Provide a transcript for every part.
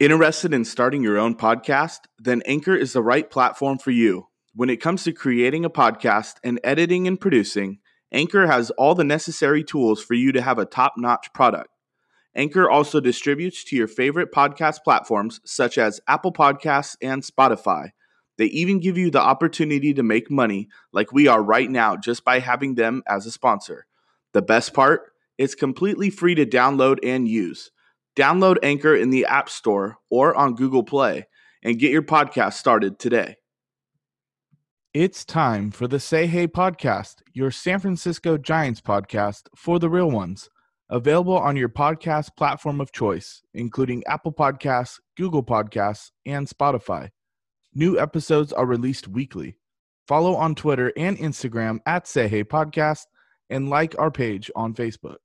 Interested in starting your own podcast? Then Anchor is the right platform for you. When it comes to creating a podcast and editing and producing, Anchor has all the necessary tools for you to have a top notch product. Anchor also distributes to your favorite podcast platforms such as Apple Podcasts and Spotify. They even give you the opportunity to make money like we are right now just by having them as a sponsor. The best part? It's completely free to download and use. Download Anchor in the App Store or on Google Play and get your podcast started today. It's time for the Say Hey podcast, your San Francisco Giants podcast for the real ones. Available on your podcast platform of choice, including Apple Podcasts, Google Podcasts, and Spotify. New episodes are released weekly. Follow on Twitter and Instagram at Say Hey Podcast and like our page on Facebook.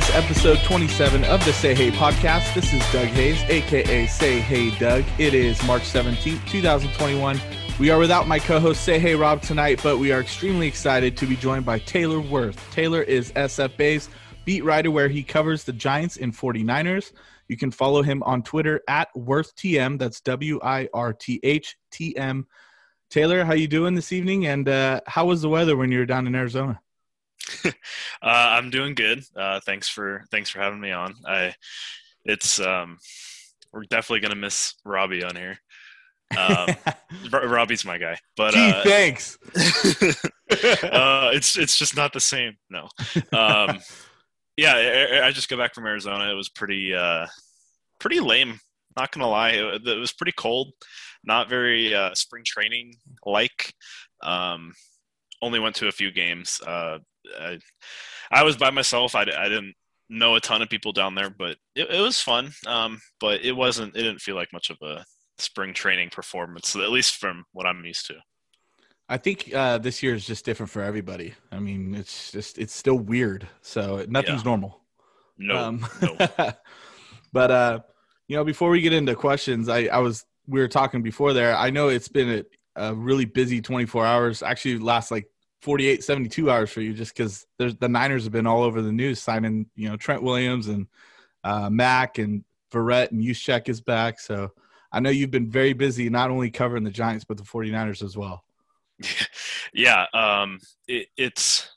Is episode 27 of the Say Hey podcast. This is Doug Hayes, aka Say Hey Doug. It is March 17th, 2021. We are without my co host Say Hey Rob tonight, but we are extremely excited to be joined by Taylor Wirth. Taylor is SF Bay's beat writer where he covers the Giants and 49ers. You can follow him on Twitter at WirthTM. That's W I R T H T M. Taylor, how you doing this evening? And uh, how was the weather when you were down in Arizona? uh, I'm doing good. Uh, thanks for thanks for having me on. I it's um, we're definitely gonna miss Robbie on here. Um, Robbie's my guy, but Gee, uh, thanks. uh, it's it's just not the same. No. Um, yeah, I, I, just got back from Arizona. It was pretty uh, pretty lame. Not gonna lie, it, it was pretty cold. Not very uh, spring training like. Um, only went to a few games. Uh, I, I was by myself. I, I didn't know a ton of people down there, but it, it was fun. Um, but it wasn't. It didn't feel like much of a spring training performance, at least from what I'm used to. I think uh, this year is just different for everybody. I mean, it's just it's still weird. So nothing's yeah. normal. No, um, no. but uh, you know, before we get into questions, I, I was we were talking before there. I know it's been a, a really busy 24 hours. Actually, last like 48, 72 hours for you just because the Niners have been all over the news signing, you know, Trent Williams and uh, Mack and Verrett and Juszczyk is back. So I know you've been very busy, not only covering the Giants, but the 49ers as well. Yeah. Um, it, it's,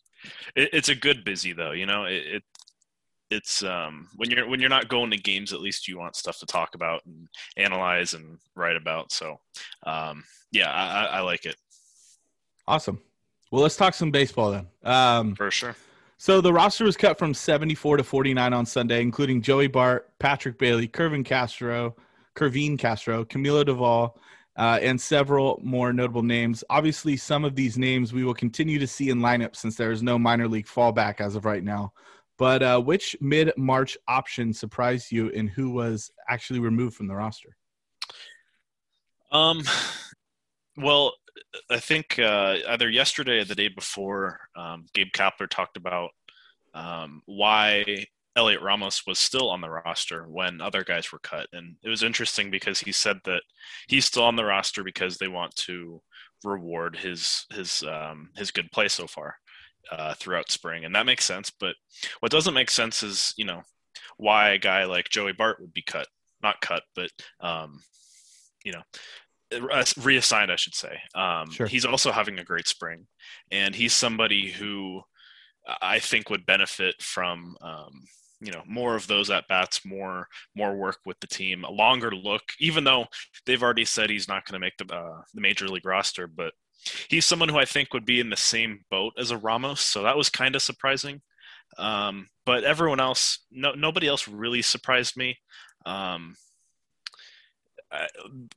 it, it's a good busy though, you know, it, it it's um, when you're when you're not going to games, at least you want stuff to talk about and analyze and write about. So, um, yeah, I, I like it. Awesome. Well, let's talk some baseball then. Um, For sure. So the roster was cut from 74 to 49 on Sunday, including Joey Bart, Patrick Bailey, Kervin Castro, Kervin Castro, Camilo Doval, uh, and several more notable names. Obviously, some of these names we will continue to see in lineup since there is no minor league fallback as of right now. But uh, which mid-March option surprised you, and who was actually removed from the roster? Um, well, I think uh, either yesterday or the day before, um, Gabe Kapler talked about um, why Heliot Ramos was still on the roster when other guys were cut, and it was interesting because he said that he's still on the roster because they want to reward his his um, his good play so far uh, throughout spring, and that makes sense. But what doesn't make sense is you know why a guy like Joey Bart would be cut, not cut, but um, you know reassigned, I should say. Um, sure. He's also having a great spring, and he's somebody who I think would benefit from um, you know more of those at bats, more more work with the team, a longer look. Even though they've already said he's not going to make the uh, the major league roster, but he's someone who I think would be in the same boat as a Ramos. So that was kind of surprising. Um, but everyone else, no, nobody else really surprised me. Um,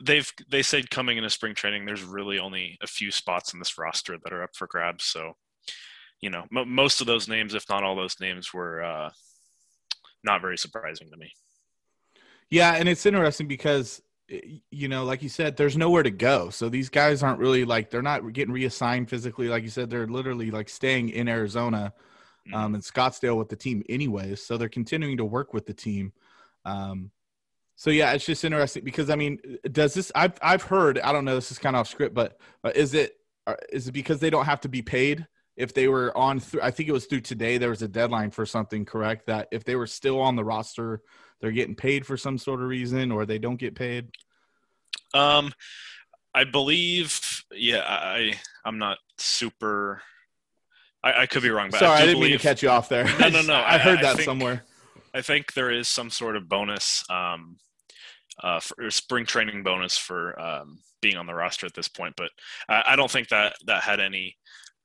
they've they said coming into spring training, there's really only a few spots in this roster that are up for grabs. So, you know, m- most of those names, if not all those names, were uh, not very surprising to me. Yeah, and it's interesting because you know, like you said, there's nowhere to go. So these guys aren't really like they're not getting reassigned physically. Like you said, they're literally like staying in Arizona um, in Scottsdale with the team, anyways. So they're continuing to work with the team. Um, so yeah, it's just interesting because I mean, does this? I've I've heard. I don't know. This is kind of off script, but uh, is it uh, is it because they don't have to be paid if they were on? Through, I think it was through today. There was a deadline for something. Correct that if they were still on the roster, they're getting paid for some sort of reason, or they don't get paid. Um, I believe. Yeah, I I'm not super I, I could be wrong, but sorry, I, I didn't believe, mean to catch you off there. No, no, no. I, heard that think, somewhere. I think there is some sort of bonus, um, uh, for, spring training bonus for um, being on the roster at this point, but I, I don't think that that had any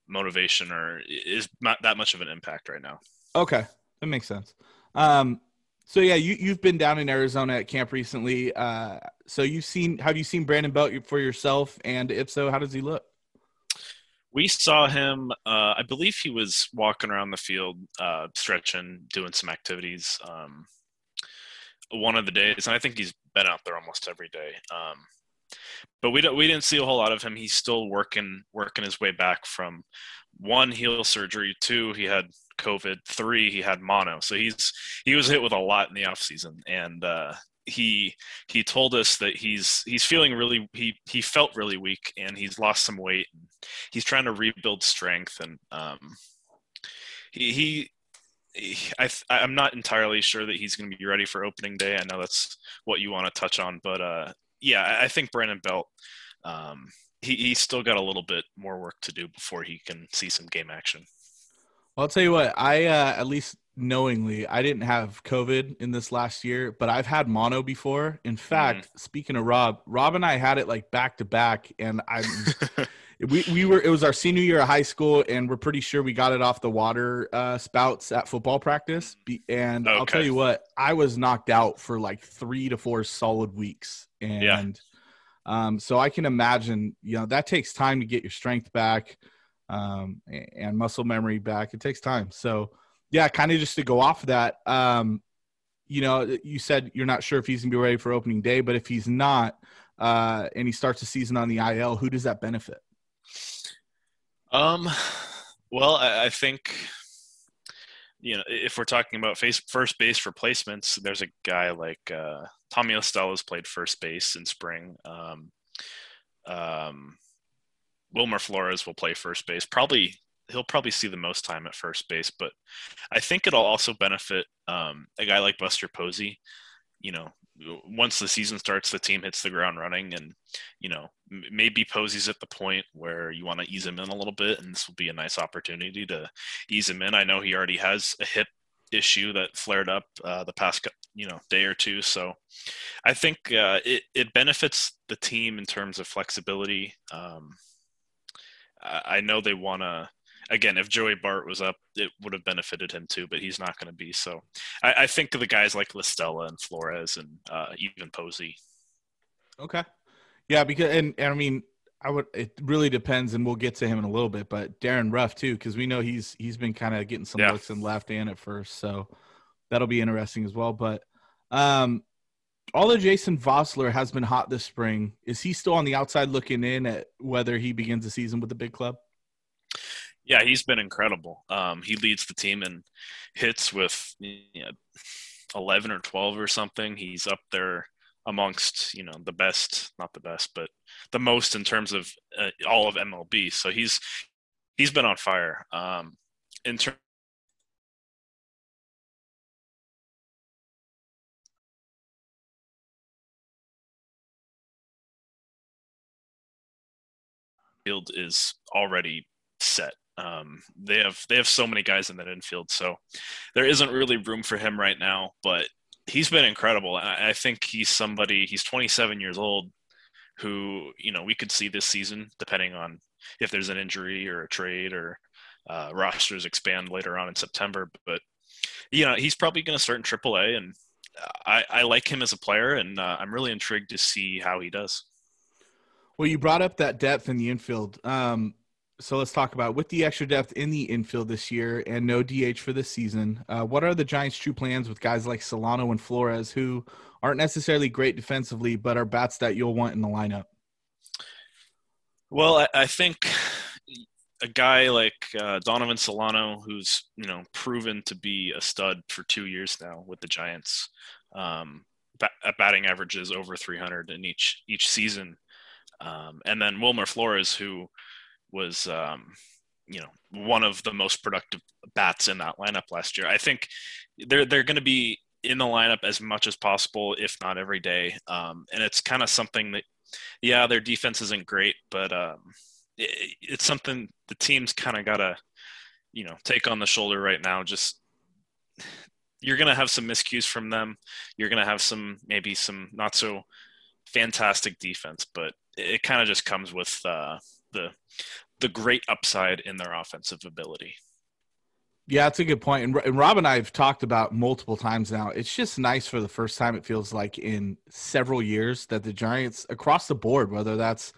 motivation or is not that much of an impact right now. Okay, that makes sense. Um, so yeah, you you've been down in Arizona at camp recently. Uh, so you've seen have you seen Brandon Belt for yourself? And if so, how does he look? we saw him. Uh, I believe he was walking around the field, uh, stretching, doing some activities. Um, one of the days, and I think he's been out there almost every day. Um, but we don't, we didn't see a whole lot of him. He's still working working his way back from one heel surgery, two he had COVID, three he had mono. So he's he was hit with a lot in the off season, and uh, he he told us that he's he's feeling really he he felt really weak and he's lost some weight he's trying to rebuild strength and um he he I, I'm not entirely sure that he's going to be ready for opening day. I know that's what you want to touch on, but uh, yeah, I think Brandon Belt, um, he, he's still got a little bit more work to do before he can see some game action. Well, I'll tell you what, I uh, at least knowingly, I didn't have COVID in this last year, but I've had mono before. In fact, mm. speaking of Rob, Rob and I had it like back to back, and I. we, we were it was our senior year of high school and we're pretty sure we got it off the water uh, spouts at football practice and okay. i'll tell you what i was knocked out for like three to four solid weeks and yeah. um, so i can imagine you know that takes time to get your strength back um, and muscle memory back it takes time so yeah, kind of just to go off of that, um, you know, you said you're not sure if he's gonna be ready for opening day, but if he's not, uh, and he starts the season on the IL, who does that benefit? Um, well, I, I think you know if we're talking about face, first base replacements, there's a guy like uh, Tommy La Stella has played first base in spring. Um, um, Wilmer Flores will play first base. Probably he'll probably see the most time at first base, but I think it'll also benefit um, a guy like Buster Posey. You know, once the season starts, the team hits the ground running, and you know maybe Posey's at the point where you want to ease him in a little bit, and this will be a nice opportunity to ease him in. I know he already has a hip issue that flared up uh, the past you know day or two, so I think uh, it it benefits the team in terms of flexibility. Um, I know they want to again, if Joey Bart was up, it would have benefited him too, but he's not going to be. So I, I, think of the guys like La Stella and Flores and uh, even Posey. Okay. Yeah, because and, and I mean, I would. It really depends, and we'll get to him in a little bit. But Darin Ruf too, because we know he's he's been kind of getting some yeah. looks in left and at first, so that'll be interesting as well. But um, all of Jason Vosler has been hot this spring. Is he still on the outside looking in at whether he begins the season with the big club? Yeah, he's been incredible. Um, he leads the team in hits with you know, 11 or 12 or something. He's up there amongst you know the best, not the best, but the most in terms of uh, all of MLB. So he's he's been on fire. Um, in terms field is already set Um, they have they have so many guys in that infield, so there isn't really room for him right now. But he's been incredible, I, I think he's somebody. He's 27 years old, who you know we could see this season, depending on if there's an injury or a trade or uh, rosters expand later on in September. But you know he's probably going to start in AAA, and I, I like him as a player, and uh, I'm really intrigued to see how he does. Well, you brought up that depth in the infield. Um, so let's talk about with the extra depth in the infield this year and no DH for this season. Uh, what are the Giants' true plans with guys like Solano and Flores, who aren't necessarily great defensively, but are bats that you'll want in the lineup? Well, I, I think a guy like uh, Donovan Solano, who's you know proven to be a stud for two years now with the Giants, um, bat- batting averages over 300 in each each season, um, and then Wilmer Flores, who was um, you know one of the most productive bats in that lineup last year. I think they're they're going to be in the lineup as much as possible, if not every day, um, and it's kind of something that yeah, their defense isn't great, but um, it, it's something the team's kind of got to, you know, take on the shoulder right now. Just you're going to have some miscues from them. You're going to have some maybe some not so fantastic defense, but it kind of just comes with uh, the the great upside in their offensive ability. Yeah, that's a good point. And, and Rob and I have talked about multiple times now. It's just nice for the first time, it feels like in several years, that the Giants across the board, whether that's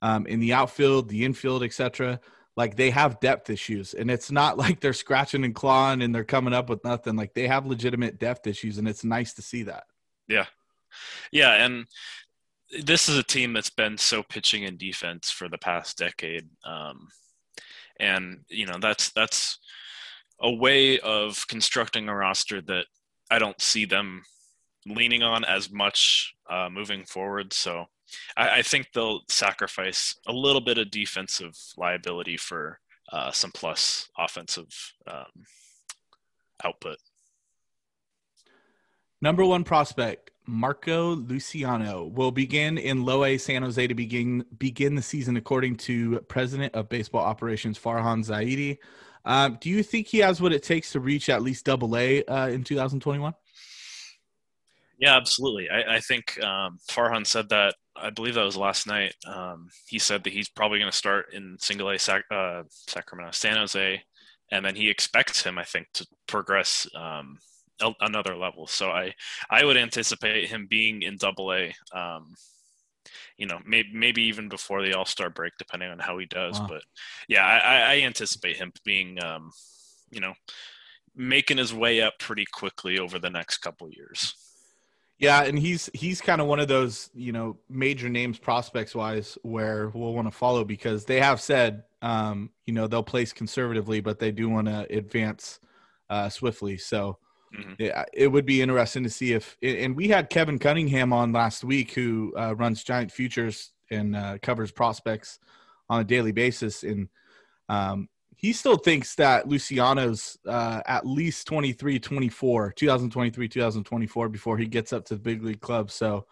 um, in the outfield, the infield, etc., like they have depth issues. And it's not like they're scratching and clawing and they're coming up with nothing. Like they have legitimate depth issues, and it's nice to see that. Yeah. Yeah. And this is a team that's been so pitching and defense for the past decade. Um, and, you know, that's, that's, a way of constructing a roster that I don't see them leaning on as much uh, moving forward. So I, I, think they'll sacrifice a little bit of defensive liability for uh, some plus offensive um, output. Number one prospect Marco Luciano will begin in Low A San Jose to begin begin the season, according to President of Baseball Operations Farhan Zaidi. Um, do you think he has what it takes to reach at least double A uh, in 2021? Yeah, absolutely. I, I think um, Farhan said that. I believe that was last night. Um, he said that he's probably going to start in single A Sac- uh, Sacramento, San Jose, and then he expects him, I think, to progress um, another level. So I, I would anticipate him being in double A um, you know, maybe maybe even before the All Star break, depending on how he does. Wow. But yeah, I, I, anticipate him being, um, you know, making his way up pretty quickly over the next couple years. Yeah, and he's he's kind of one of those you know major names prospects wise where we'll want to follow because they have said um, you know they'll place conservatively, but they do want to advance uh, swiftly. So Mm-hmm. Yeah, it would be interesting to see if. And we had Kevin Cunningham on last week, who uh, runs Giant Futures and uh, covers prospects on a daily basis, and um, he still thinks that Luciano's uh, at least 23, 24, 2023, 2024 before he gets up to the big league club. So,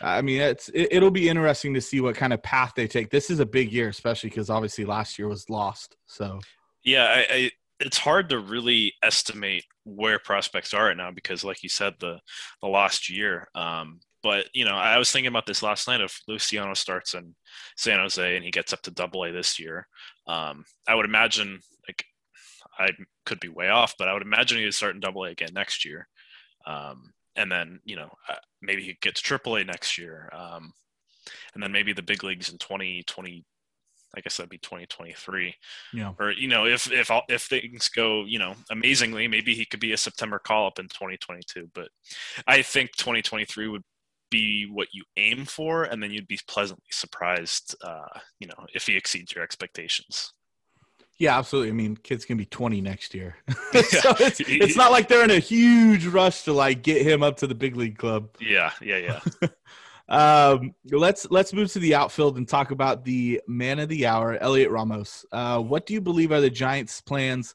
I mean, it's it, will be interesting to see what kind of path they take. This is a big year, especially because obviously last year was lost. So, yeah, I, I, it's hard to really estimate where prospects are right now because, like you said, the the last year. Um, but you know, I was thinking about this last night. If Luciano starts in San Jose and he gets up to Double A this year, um, I would imagine like I could be way off, but I would imagine he would start in Double A again next year. Um, and then you know uh, maybe he gets Triple A next year, um, and then maybe the big leagues in 2020 I guess that'd be 2023. Yeah. Or you know, if if all, if things go you know amazingly, maybe he could be a September call up in 2022. But I think 2023 would be what you aim for, and then you'd be pleasantly surprised. Uh, you know, if he exceeds your expectations. Yeah, absolutely. I mean, kids can be 20 next year. so it's, it's, not like they're in a huge rush to like get him up to the big league club. Yeah, yeah, yeah. Um, let's let's move to the outfield and talk about the man of the hour, Heliot Ramos. Uh, what do you believe are the Giants' plans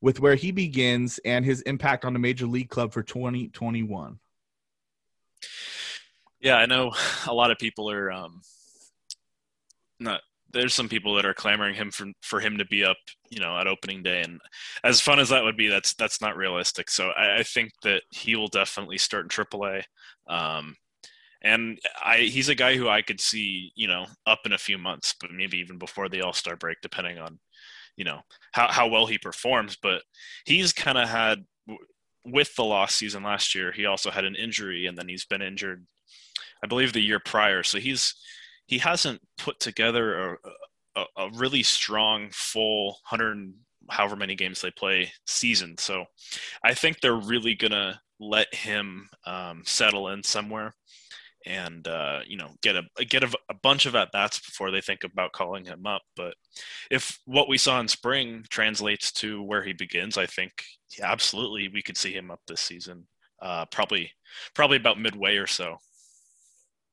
with where he begins and his impact on the major league club for 2021? Yeah, I know a lot of people are um, not there's some people that are clamoring him for for him to be up, you know, at opening day, and as fun as that would be, that's that's not realistic. So I, I think that he will definitely start in AAA. Um, and I, he's a guy who I could see, you know, up in a few months, but maybe even before the All Star break, depending on, you know, how how well he performs. But he's kind of had with the lost season last year. He also had an injury, and then he's been injured, I believe, the year prior. So he's he hasn't put together a, a, a really strong full hundred however many games they play season. So I think they're really gonna let him um, settle in somewhere and uh, you know get a get a, a bunch of at bats before they think about calling him up. But if what we saw in spring translates to where he begins, I think yeah, absolutely we could see him up this season. Uh, probably probably about midway or so.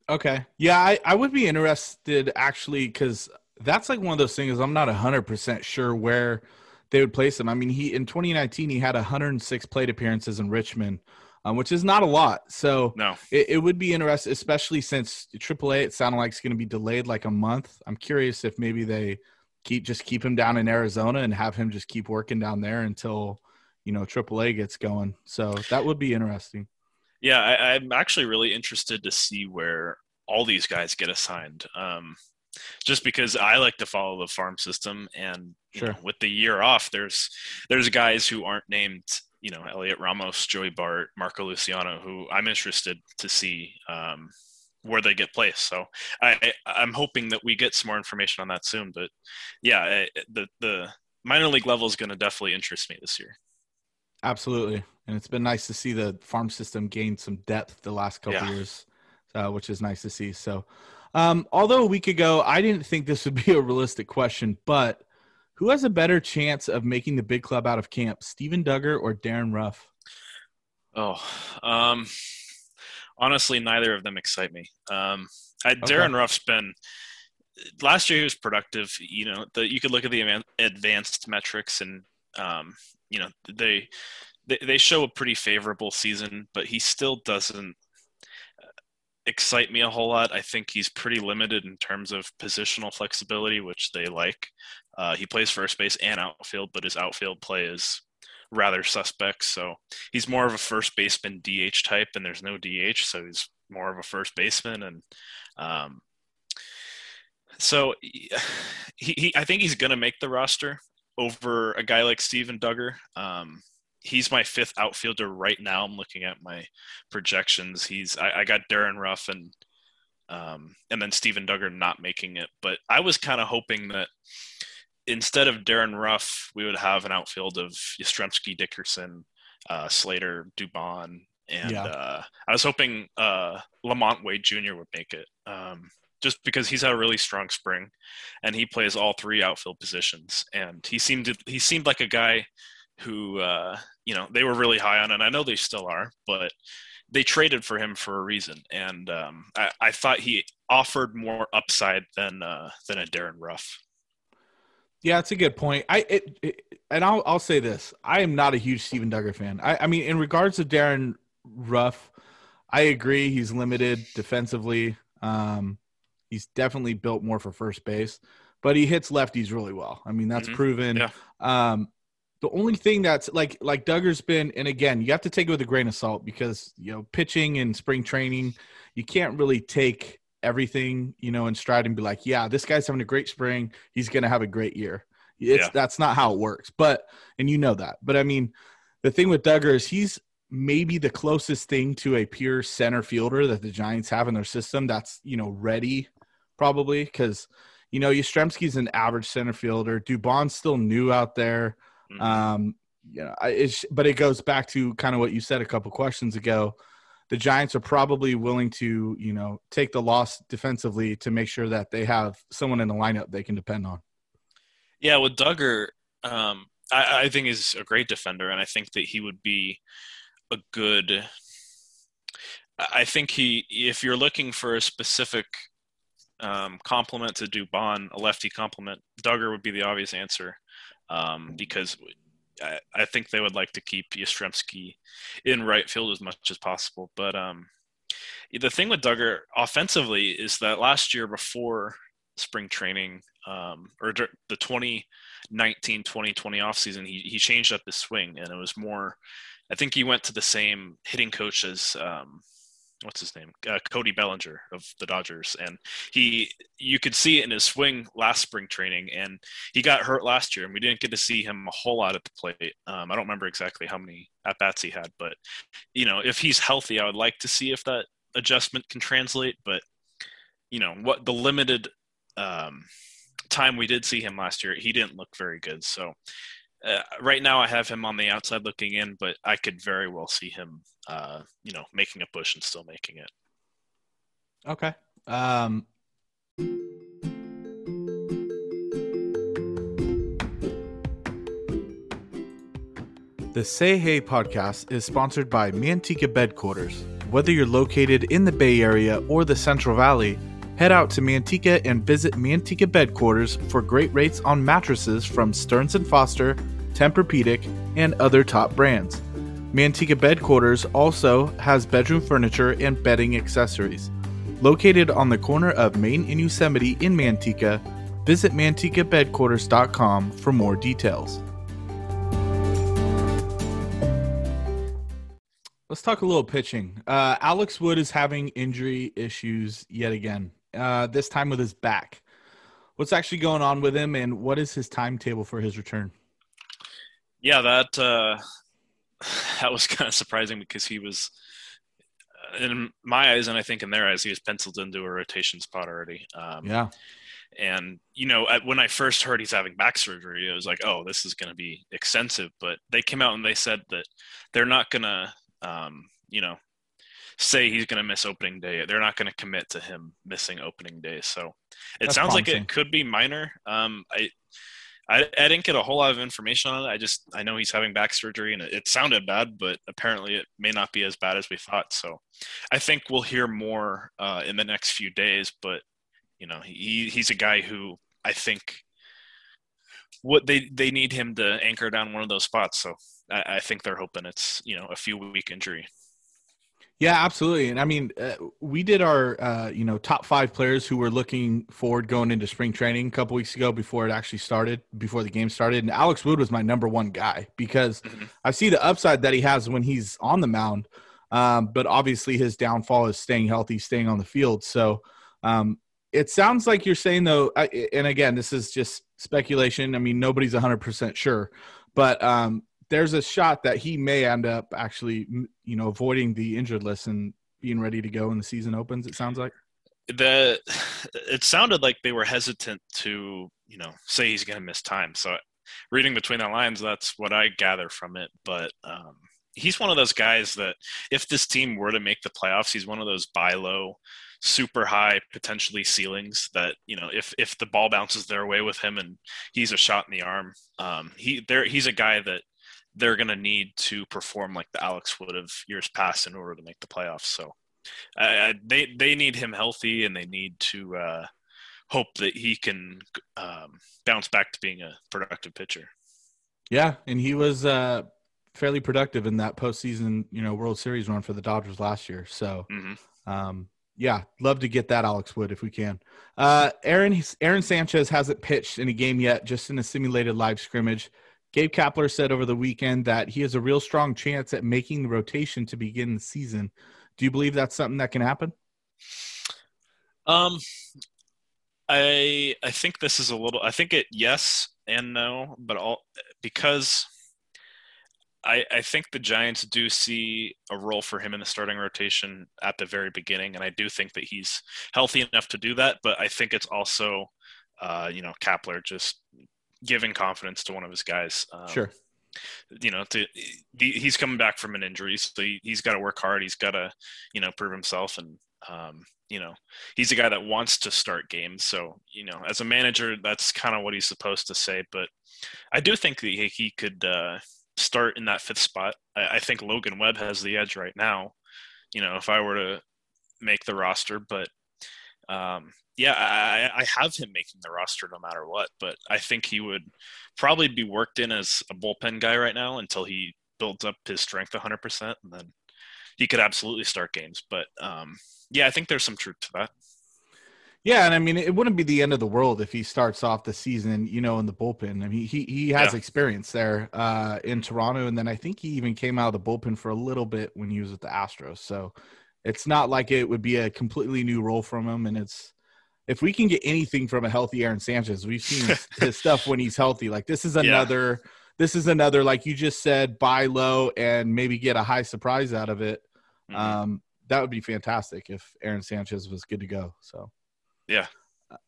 Okay. Yeah, I, I would be interested actually because that's like one of those things I'm not 100% sure where they would place him. I mean, he in 2019, he had 106 plate appearances in Richmond, um, which is not a lot. So no. it, it would be interesting, especially since AAA, it sounded like it's going to be delayed like a month. I'm curious if maybe they keep just keep him down in Arizona and have him just keep working down there until, you know, AAA gets going. So that would be interesting. Yeah, I, am actually really interested to see where all these guys get assigned. Um, just because I like to follow the farm system, and sure. know, with the year off, there's there's guys who aren't named, you know, Heliot Ramos, Joey Bart, Marco Luciano, who I'm interested to see um, where they get placed. So I, I'm hoping that we get some more information on that soon. But yeah, the the minor league level is going to definitely interest me this year. Absolutely, and it's been nice to see the farm system gain some depth the last couple yeah. years, uh, which is nice to see. So, um, although a week ago I didn't think this would be a realistic question, but who has a better chance of making the big club out of camp, Steven Duggar or Darin Ruf? Oh, um, honestly, neither of them excite me. Um, I, okay. Darin Ruf's been last year he was productive. You know, the, you could look at the advanced metrics and um, you know they, they they show a pretty favorable season, but he still doesn't uh, excite me a whole lot. I think he's pretty limited in terms of positional flexibility, which they like. Uh, he plays first base and outfield, but his outfield play is rather suspect. So he's more of a first baseman DH type, and there's no DH, so he's more of a first baseman. And um, so he, he, I think he's going to make the roster over a guy like Steven Duggar. Um, he's my fifth outfielder right now. I'm looking at my projections. He's I, I got Darin Ruf and um, and then Steven Duggar not making it. But I was kind of hoping that instead of Darin Ruf, we would have an outfield of Yastrzemski, Dickerson, uh, Slater, Dubon, and yeah. uh, I was hoping uh, LaMonte Wade Jr. would make it. Um, just because he's had a really strong spring and he plays all three outfield positions and he seemed to, he seemed like a guy who uh, you know they were really high on and I know they still are but they traded for him for a reason and um, I, I, thought he offered more upside than uh, than a Darin Ruf. Yeah, it's a good point. I it, it, and I'll I'll say this: I am not a huge Steven Duggar fan. I, I mean, in regards to Darin Ruf, I agree he's limited defensively. Um, He's definitely built more for first base, but he hits lefties really well. I mean, that's mm-hmm. proven. Yeah. Um, the only thing that's like like Duggar's been, and again, you have to take it with a grain of salt because you know pitching and spring training, you can't really take everything you know in stride and be like, yeah, this guy's having a great spring, he's gonna have a great year. It's yeah. that's not how it works. But and you know that. But I mean, the thing with Duggar is he's maybe the closest thing to a pure center fielder that the Giants have in their system that's you know ready probably because you know Yastrzemski's an average center fielder. Dubon's still new out there. Mm-hmm. Um, you know, it's but it goes back to kind of what you said a couple questions ago. The Giants are probably willing to, you know, take the loss defensively to make sure that they have someone in the lineup they can depend on. Yeah, with Duggar, um, I, I think is a great defender, and I think that he would be a good. I think he, if you're looking for a specific um, complement to Dubon, a lefty complement, Duggar would be the obvious answer um, because I, I, think they would like to keep Yastrzemski in right field as much as possible. But um, the thing with Duggar offensively is that last year before spring training, um, or the 2019 2020 offseason, he, he changed up his swing and it was more, I think he went to the same hitting coach as, um, what's his name? Uh, Cody Bellinger of the Dodgers. And he, you could see it in his swing last spring training and he got hurt last year and we didn't get to see him a whole lot at the plate. Um, I don't remember exactly how many at bats he had, but you know, if he's healthy, I would like to see if that adjustment can translate, but you know what the limited um, time we did see him last year, he didn't look very good. So uh, right now, I have him on the outside looking in, but I could very well see him, uh, you know, making a push and still making it. Okay. Um... The Say Hey podcast is sponsored by Manteca Bedquarters. Whether you're located in the Bay Area or the Central Valley, Head out to Manteca and visit Manteca Bedquarters for great rates on mattresses from Stearns & Foster, Tempur-Pedic, and other top brands. Manteca Bedquarters also has bedroom furniture and bedding accessories. Located on the corner of Main and Yosemite in Manteca, visit mantecabedquarters.com for more details. Let's talk a little pitching. Uh, Alex Wood is having injury issues yet again uh, this time with his back. What's actually going on with him, and what is his timetable for his return? Yeah, that uh, that was kind of surprising because he was, uh, in my eyes, and I think in their eyes, he was penciled into a rotation spot already. Um, yeah. And you know, when I first heard he's having back surgery, I was like, "Oh, this is going to be extensive." But they came out and they said that they're not going to, um, you know, say he's going to miss opening day. They're not going to commit to him missing opening day. So it That's sounds promising. like it could be minor. Um, I, I, I didn't get a whole lot of information on it. I just I know he's having back surgery, and it, it, sounded bad, but apparently it may not be as bad as we thought. So I think we'll hear more uh, in the next few days. But you know, he he's a guy who I think what they they need him to anchor down one of those spots. So I, I think they're hoping it's you know a few week injury. Yeah, absolutely. And I mean, uh, we did our, uh, you know, top five players who were looking forward going into spring training a couple weeks ago before it actually started, before the game started. And Alex Wood was my number one guy because mm-hmm. I see the upside that he has when he's on the mound. Um, but obviously his downfall is staying healthy, staying on the field. So um, it sounds like you're saying, though, and again, this is just speculation. I mean, nobody's 100% sure. But um, there's a shot that he may end up actually, you know, avoiding the injured list and being ready to go when the season opens. It sounds like the it sounded like they were hesitant to, you know, say he's going to miss time. So reading between the lines, that's what I gather from it. But um, he's one of those guys that if this team were to make the playoffs, he's one of those buy low, super high potentially ceilings that you know if if the ball bounces their way with him and he's a shot in the arm, um, he there he's a guy that they're going to need to perform like the Alex Wood of years past in order to make the playoffs. So uh, they they need him healthy, and they need to uh, hope that he can um, bounce back to being a productive pitcher. Yeah, and he was uh, fairly productive in that postseason, you know, World Series run for the Dodgers last year. So, mm-hmm. um, yeah, love to get that Alex Wood if we can. Uh, Aaron Aaron Sanchez hasn't pitched in a game yet, just in a simulated live scrimmage. Gabe Kapler said over the weekend that he has a real strong chance at making the rotation to begin the season. Do you believe that's something that can happen? Um, I I think this is a little. I think it yes and no, but all because I I think the Giants do see a role for him in the starting rotation at the very beginning, and I do think that he's healthy enough to do that. But I think it's also, uh, you know, Kapler just giving confidence to one of his guys. Um, sure. You know, to he's coming back from an injury, so he, has got to work hard. He's got to, you know, prove himself, and um, you know, he's a guy that wants to start games. So, you know, as a manager, that's kind of what he's supposed to say. But I do think that he, he could uh, start in that fifth spot. I, I think Logan Webb has the edge right now. You know, if I were to make the roster, but um, yeah, I, I, have him making the roster no matter what, but I think he would probably be worked in as a bullpen guy right now until he builds up his strength 100%, and then he could absolutely start games. But um, yeah, I think there's some truth to that. Yeah, and I mean, it wouldn't be the end of the world if he starts off the season, you know, in the bullpen. I mean, he he has Yeah. experience there uh, in Toronto, and then I think he even came out of the bullpen for a little bit when he was with the Astros. So it's not like it would be a completely new role from him. And it's if we can get anything from a healthy Aaron Sanchez, we've seen his, his stuff when he's healthy. Like this is another, this is another, like you just said, buy low and maybe get a high surprise out of it. Mhm. Um, that would be fantastic if Aaron Sanchez was good to go. So, Yeah.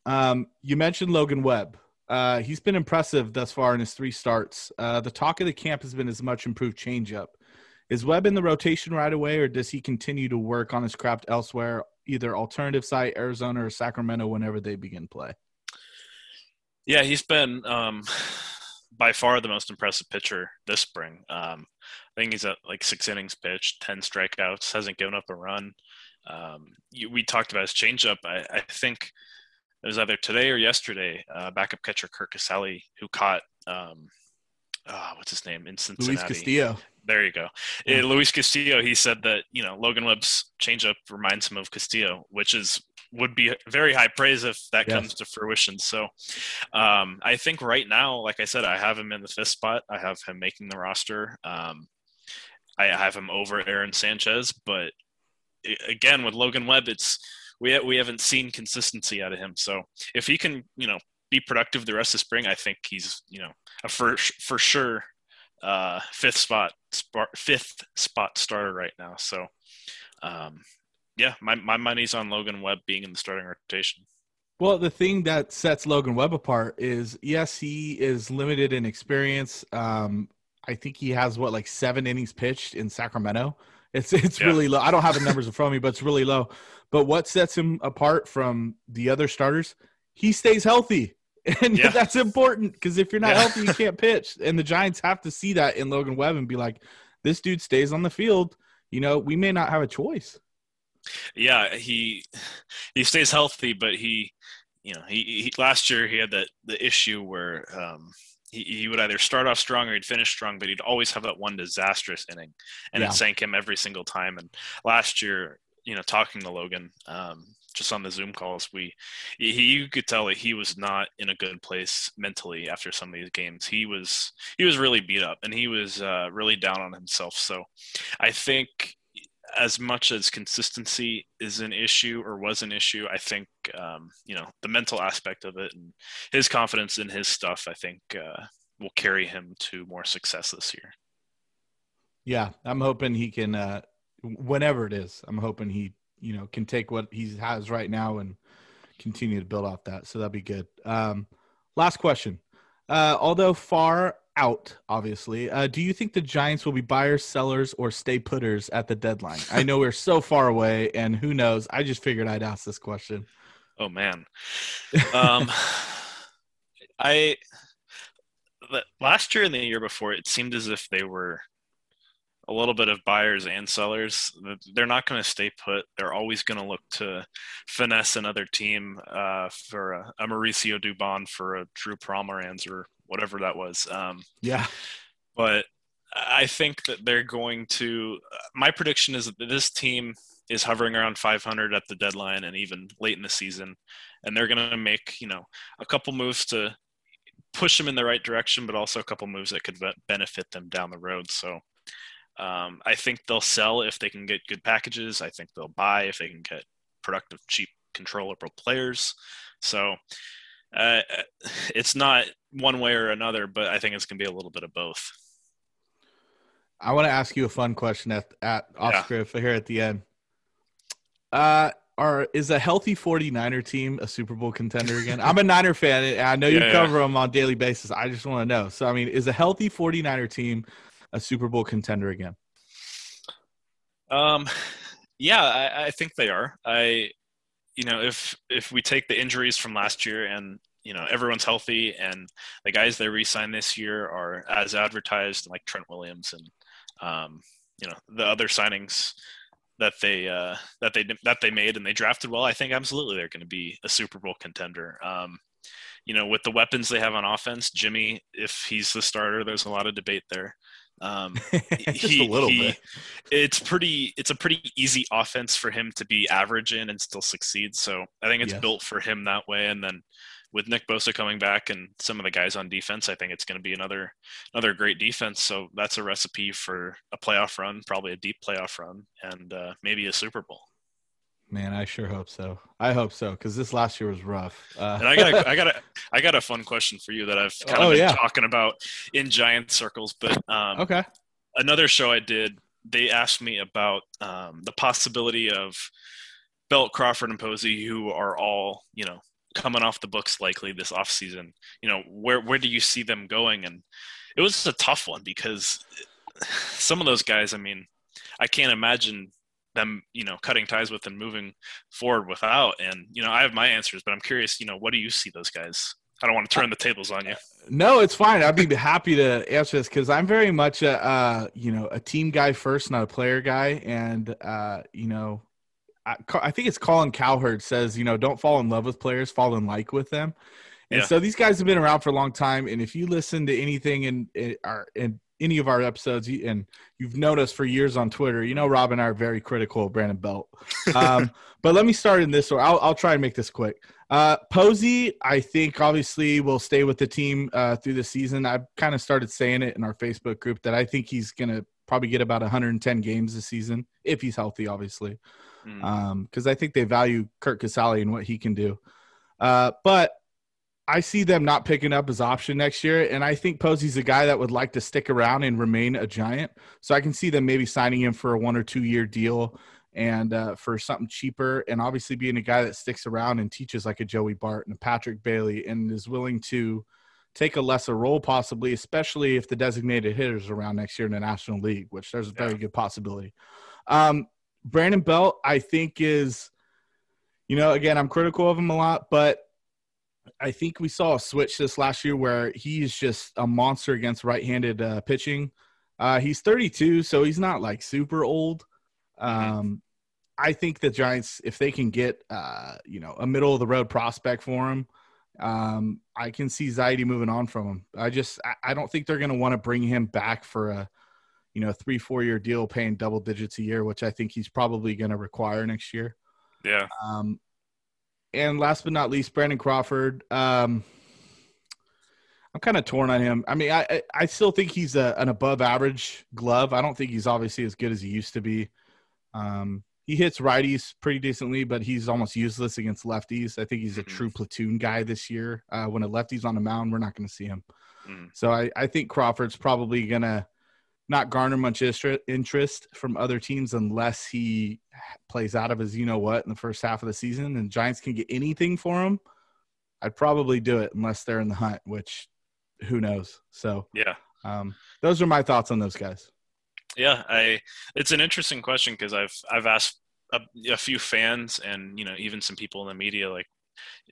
Um, you mentioned Logan Webb. Uh, he's been impressive thus far in his three starts. Uh, the talk of the camp has been his much improved changeup. Is Webb in the rotation right away, or does he continue to work on his craft elsewhere, either alternative site, Arizona or Sacramento, whenever they begin play? Yeah, he's been um, by far the most impressive pitcher this spring. Um, I think he's at like six innings pitched, ten strikeouts, hasn't given up a run. Um, you, we talked about his changeup. I, I think it was either today or yesterday. Uh, backup catcher Curt Casali, who caught um, uh, what's his name in Cincinnati. Luis Castillo. There you go. Yeah. Uh, Luis Castillo. He said that you know Logan Webb's changeup reminds him of Castillo, which is would be very high praise if that Yes. comes to fruition. So, um, I think right now, like I said, I have him in the fifth spot. I have him making the roster. Um, I have him over Aaron Sanchez, but again with Logan Webb, it's we we haven't seen consistency out of him. So if he can, you know, be productive the rest of spring, I think he's you know a for for sure uh, fifth spot spot fifth spot starter right now. So um, yeah, my my money's on Logan Webb being in the starting rotation. Well, the thing that sets Logan Webb apart is yes, he is limited in experience. Um, I think he has what like seven innings pitched in Sacramento. It's it's Yeah. really low. I don't have the numbers in front of me, but it's really low. But what sets him apart from the other starters? He stays healthy. And Yeah. that's important because if you're not Yeah. healthy, you can't pitch. And the Giants have to see that in Logan Webb and be like, this dude stays on the field. You know, we may not have a choice. Yeah, he he stays healthy, but he you know he, he last year he had that the issue where um, he, he would either start off strong or he'd finish strong, but he'd always have that one disastrous inning, and Yeah. it sank him every single time. And last year, you know, talking to Logan um, just on the Zoom calls, we he you could tell that he was not in a good place mentally after some of these games. He was he was really beat up, and he was uh, really down on himself. So I think as much as consistency is an issue or was an issue, I think um, you know the mental aspect of it and his confidence in his stuff. I think uh, will carry him to more success this year. Yeah, I'm hoping he can. Uh, whenever it is, I'm hoping he, you know, can take what he has right now and continue to build off that. So that'd be good. Um, last question. Uh, although far out, obviously, uh, do you think the Giants will be buyers, sellers, or stay putters at the deadline? I know we're so far away, and who knows? I just figured I'd ask this question. Oh man, um, I the- last year and the year before, it seemed as if they were a little bit of buyers and sellers. They're not going to stay put. They're always going to look to finesse another team uh, for a, a Mauricio Dubon for a Drew Pomeranz or whatever that was. Um, Yeah, but I think that they're going to. My prediction is that this team is hovering around 500 at the deadline and even late in the season, and they're going to make you know a couple moves to push them in the right direction, but also a couple moves that could benefit them down the road. So. Um, I think they'll sell if they can get good packages. I think they'll buy if they can get productive, cheap, controllable players. So uh, it's not one way or another, but I think it's going to be a little bit of both. I want to ask you a fun question at at off Yeah. script here at the end. Uh, are is a healthy 49er team a Super Bowl contender again? I'm a Niner fan. and I know you Yeah, yeah. cover them on a daily basis. I just want to know. So, I mean, is a healthy 49er team a Super Bowl contender again? Um, yeah, I, I think they are. I, you know, if if we take the injuries from last year and you know everyone's healthy and the guys they re-signed this year are as advertised, like Trent Williams and um, you know the other signings that they uh, that they that they made and they drafted well, I think absolutely they're going to be a Super Bowl contender. Um, you know, with the weapons they have on offense, Jimmy, if he's the starter, there's a lot of debate there. Um, Just a little bit. It's pretty. It's a pretty easy offense for him to be average in and still succeed. So I think it's built for him that way. And then with Nick Bosa coming back and some of the guys on defense, I think it's going to be another another great defense. So that's a recipe for a playoff run, probably a deep playoff run, and uh, maybe a Super Bowl. Man, I sure hope so. I hope so because this last year was rough. Uh, And I got a, I got a, I got a fun question for you that I've kind of Oh, been yeah. talking about in giant circles. But um, okay. another show I did, they asked me about um, the possibility of Belt, Crawford, and Posey, who are all you know coming off the books likely this off season. You know, where where do you see them going? And it was a tough one because some of those guys, I mean, I can't imagine them, you know, cutting ties with and moving forward without. And you know, I have my answers, but I'm curious, you know, what do you see those guys? I don't want to turn the tables on you. No, it's fine. I'd be happy to answer this because I'm very much a uh, you know a team guy first, not a player guy. And uh, you know, I, I think it's Colin Cowherd says you know don't fall in love with players, fall in like with them. And Yeah. so these guys have been around for a long time. And if you listen to anything in in, our, in any of our episodes, and you've known us for years on Twitter, you know Rob and I are very critical of Brandon Belt. Um, but let me start in this order. I'll, I'll try and make this quick. Uh, Posey, I think obviously will stay with the team uh, through the season. I've kind of started saying it in our Facebook group that I think he's going to probably get about 110 games this season if he's healthy, obviously, Mm. because I think they value Curt Casali and what he can do. Uh, but I see them not picking up his option next year, and I think Posey's a guy that would like to stick around and remain a giant. So I can see them maybe signing him for a one or two year deal and uh, for something cheaper, and obviously being a guy that sticks around and teaches like a Joey Bart and a Patrick Bailey, and is willing to take a lesser role possibly, especially if the designated hitters around next year in the National League, which there's a very Yeah. good possibility. Um, Brandon Belt, I think is, you know, again, I'm critical of him a lot, but I think we saw a switch this last year where he's just a monster against right-handed uh, pitching. Uh, he's 32, so he's not like super old. Um, I think the Giants, if they can get, uh, you know, a middle of the road prospect for him, um, I can see Zaidi moving on from him. I just, I, I don't think they're going to want to bring him back for a, you know, three, four year deal paying double digits a year, which I think he's probably going to require next year. Yeah. Um, and last but not least, Brandon Crawford. Um, I'm kind of torn on him. I mean, I I- still think he's a, an above average glove. I don't think he's obviously as good as he used to be. Um, he hits righties pretty decently, but he's almost useless against lefties. I think he's a true platoon guy this year. Uh, when a lefty's on the mound, we're not going to see him. Mm. So I, I think Crawford's probably going to not garner much interest from other teams unless he plays out of his you know what in the first half of the season and Giants can get anything for him. I'd probably do it unless they're in the hunt, which who knows. So Yeah. um, those are my thoughts on those guys. Yeah, I. It's an interesting question because I've I've asked a, a few fans and you know even some people in the media like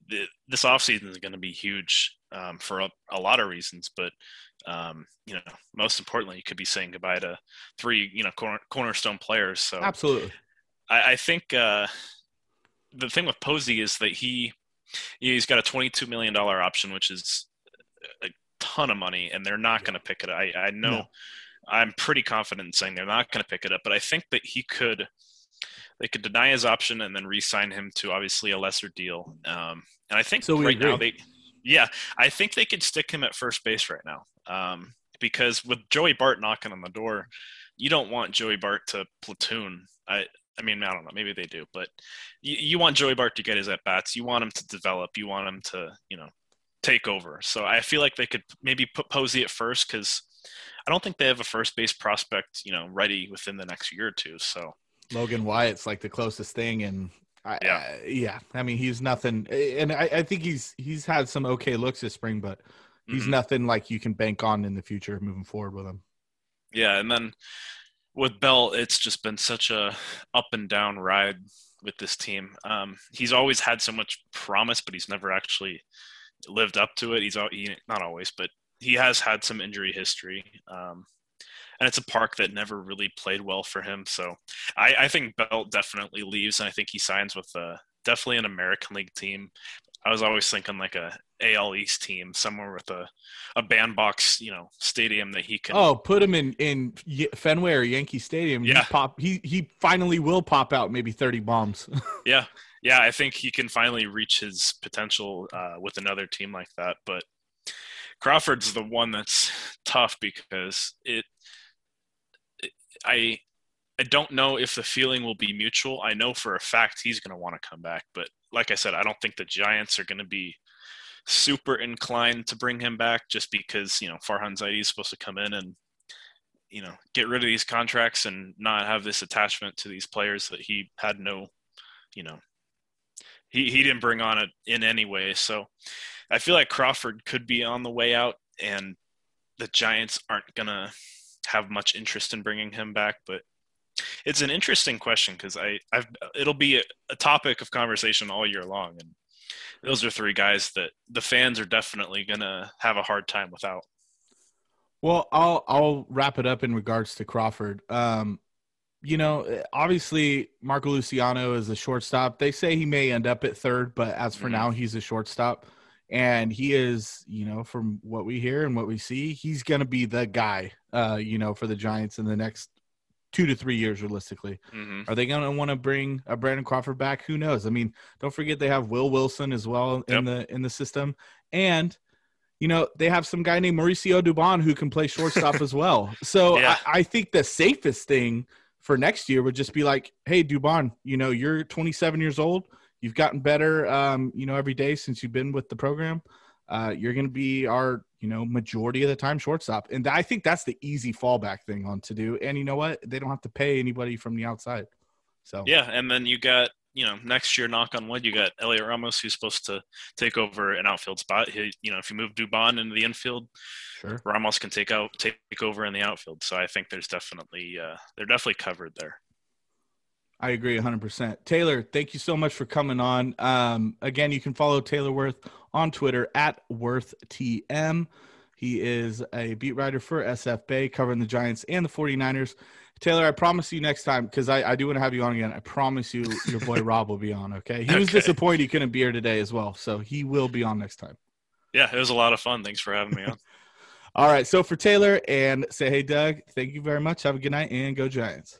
the, this offseason is going to be huge um, for a, a lot of reasons, but um, you know most importantly, you could be saying goodbye to three you know corner, cornerstone players. So Absolutely. I, I think uh, the thing with Posey is that he he's got a twenty two million dollar option, which is a ton of money, and they're not going to pick it. up. I I know. No. I'm pretty confident in saying they're not going to pick it up, but I think that he could. They could deny his option and then re-sign him to obviously a lesser deal. Um, and I think So right now they, yeah, I think they could stick him at first base right now. Um, because with Joey Bart knocking on the door, you don't want Joey Bart to platoon. I, I mean, I don't know, maybe they do, but you, you want Joey Bart to get his at bats. You want him to develop. You want him to, you know, take over. So I feel like they could maybe put Posey at first because I don't think they have a first base prospect, you know, ready within the next year or two. So Logan Wyatt's like the closest thing, and I, Yeah. I- yeah. I mean, he's nothing, and I, I think he's he's had some okay looks this spring, but he's mhm. nothing like you can bank on in the future moving forward with him. yeah, and then with Belt, it's just been such a up and down ride with this team. Um, he's always had so much promise, but he's never actually lived up to it. He's al- he, not always, but he has had some injury history. Um, and it's a park that never really played well for him. So I, I think Belt definitely leaves, and I think he signs with uh, definitely an American League team. I was always thinking like a AL East team somewhere with a a bandbox, you know, stadium that he can. Oh, put him in in Fenway or Yankee Stadium. Yeah, he pop. He he finally will pop out maybe thirty bombs. yeah, yeah. I think he can finally reach his potential uh, with another team like that. But Crawford's the one that's tough because it, it I I don't know if the feeling will be mutual. I know for a fact he's going to want to come back, but like I said, I don't think the Giants are going to be super inclined to bring him back just because you know Farhan Zaidi is supposed to come in and you know get rid of these contracts and not have this attachment to these players that he had no you know he he didn't bring on it in any way. So I feel like Crawford could be on the way out, and the Giants aren't gonna have much interest in bringing him back, but it's an interesting question because I, I've it'll be a, a, topic of conversation all year long, and those are three guys that the fans are definitely gonna have a hard time without. Well, I'll I'll wrap it up in regards to Crawford. Um, you know, obviously Marco Luciano is a shortstop. They say he may end up at third, but as for mm-hmm. now, he's a shortstop. And he is, you know, from what we hear and what we see, he's going to be the guy, uh, you know, for the Giants in the next two to three years realistically. Mm-hmm. Are they going to want to bring a Brandon Crawford back? Who knows? I mean, don't forget they have Will Wilson as well in the in the system, and you know they have some guy named Mauricio Dubon who can play shortstop as well. So yeah. I, I think the safest thing for next year would just be like, hey, Dubon, you know you're 27 years old. You've gotten better, um, you know, every day since you've been with the program. Uh, you're going to be our you know, majority of the time shortstop. And I think that's the easy fallback thing on to do. And you know what? They don't have to pay anybody from the outside. So yeah, and then you got you know next year, knock on wood, you got Heliot Ramos who's supposed to take over an outfield spot. He, you know, if you move Dubon into the infield, sure, Ramos can take out take over in the outfield. So I think there's definitely uh, they're definitely covered there. I agree 100%. Taylor, thank you so much for coming on. Um, again, you can follow Taylor Wirth on Twitter at WorthTM. He is a beat writer for SF Bay, covering the Giants and the 49ers. Taylor, I promise you next time, because I, I, do want to have you on again. I promise you, your boy Rob will be on. Okay. He was disappointed he couldn't be here today as well. So he will be on next time. Yeah, it was a lot of fun. Thanks for having me on. All right. So for Taylor and say, hey, Doug, thank you very much. Have a good night and go Giants.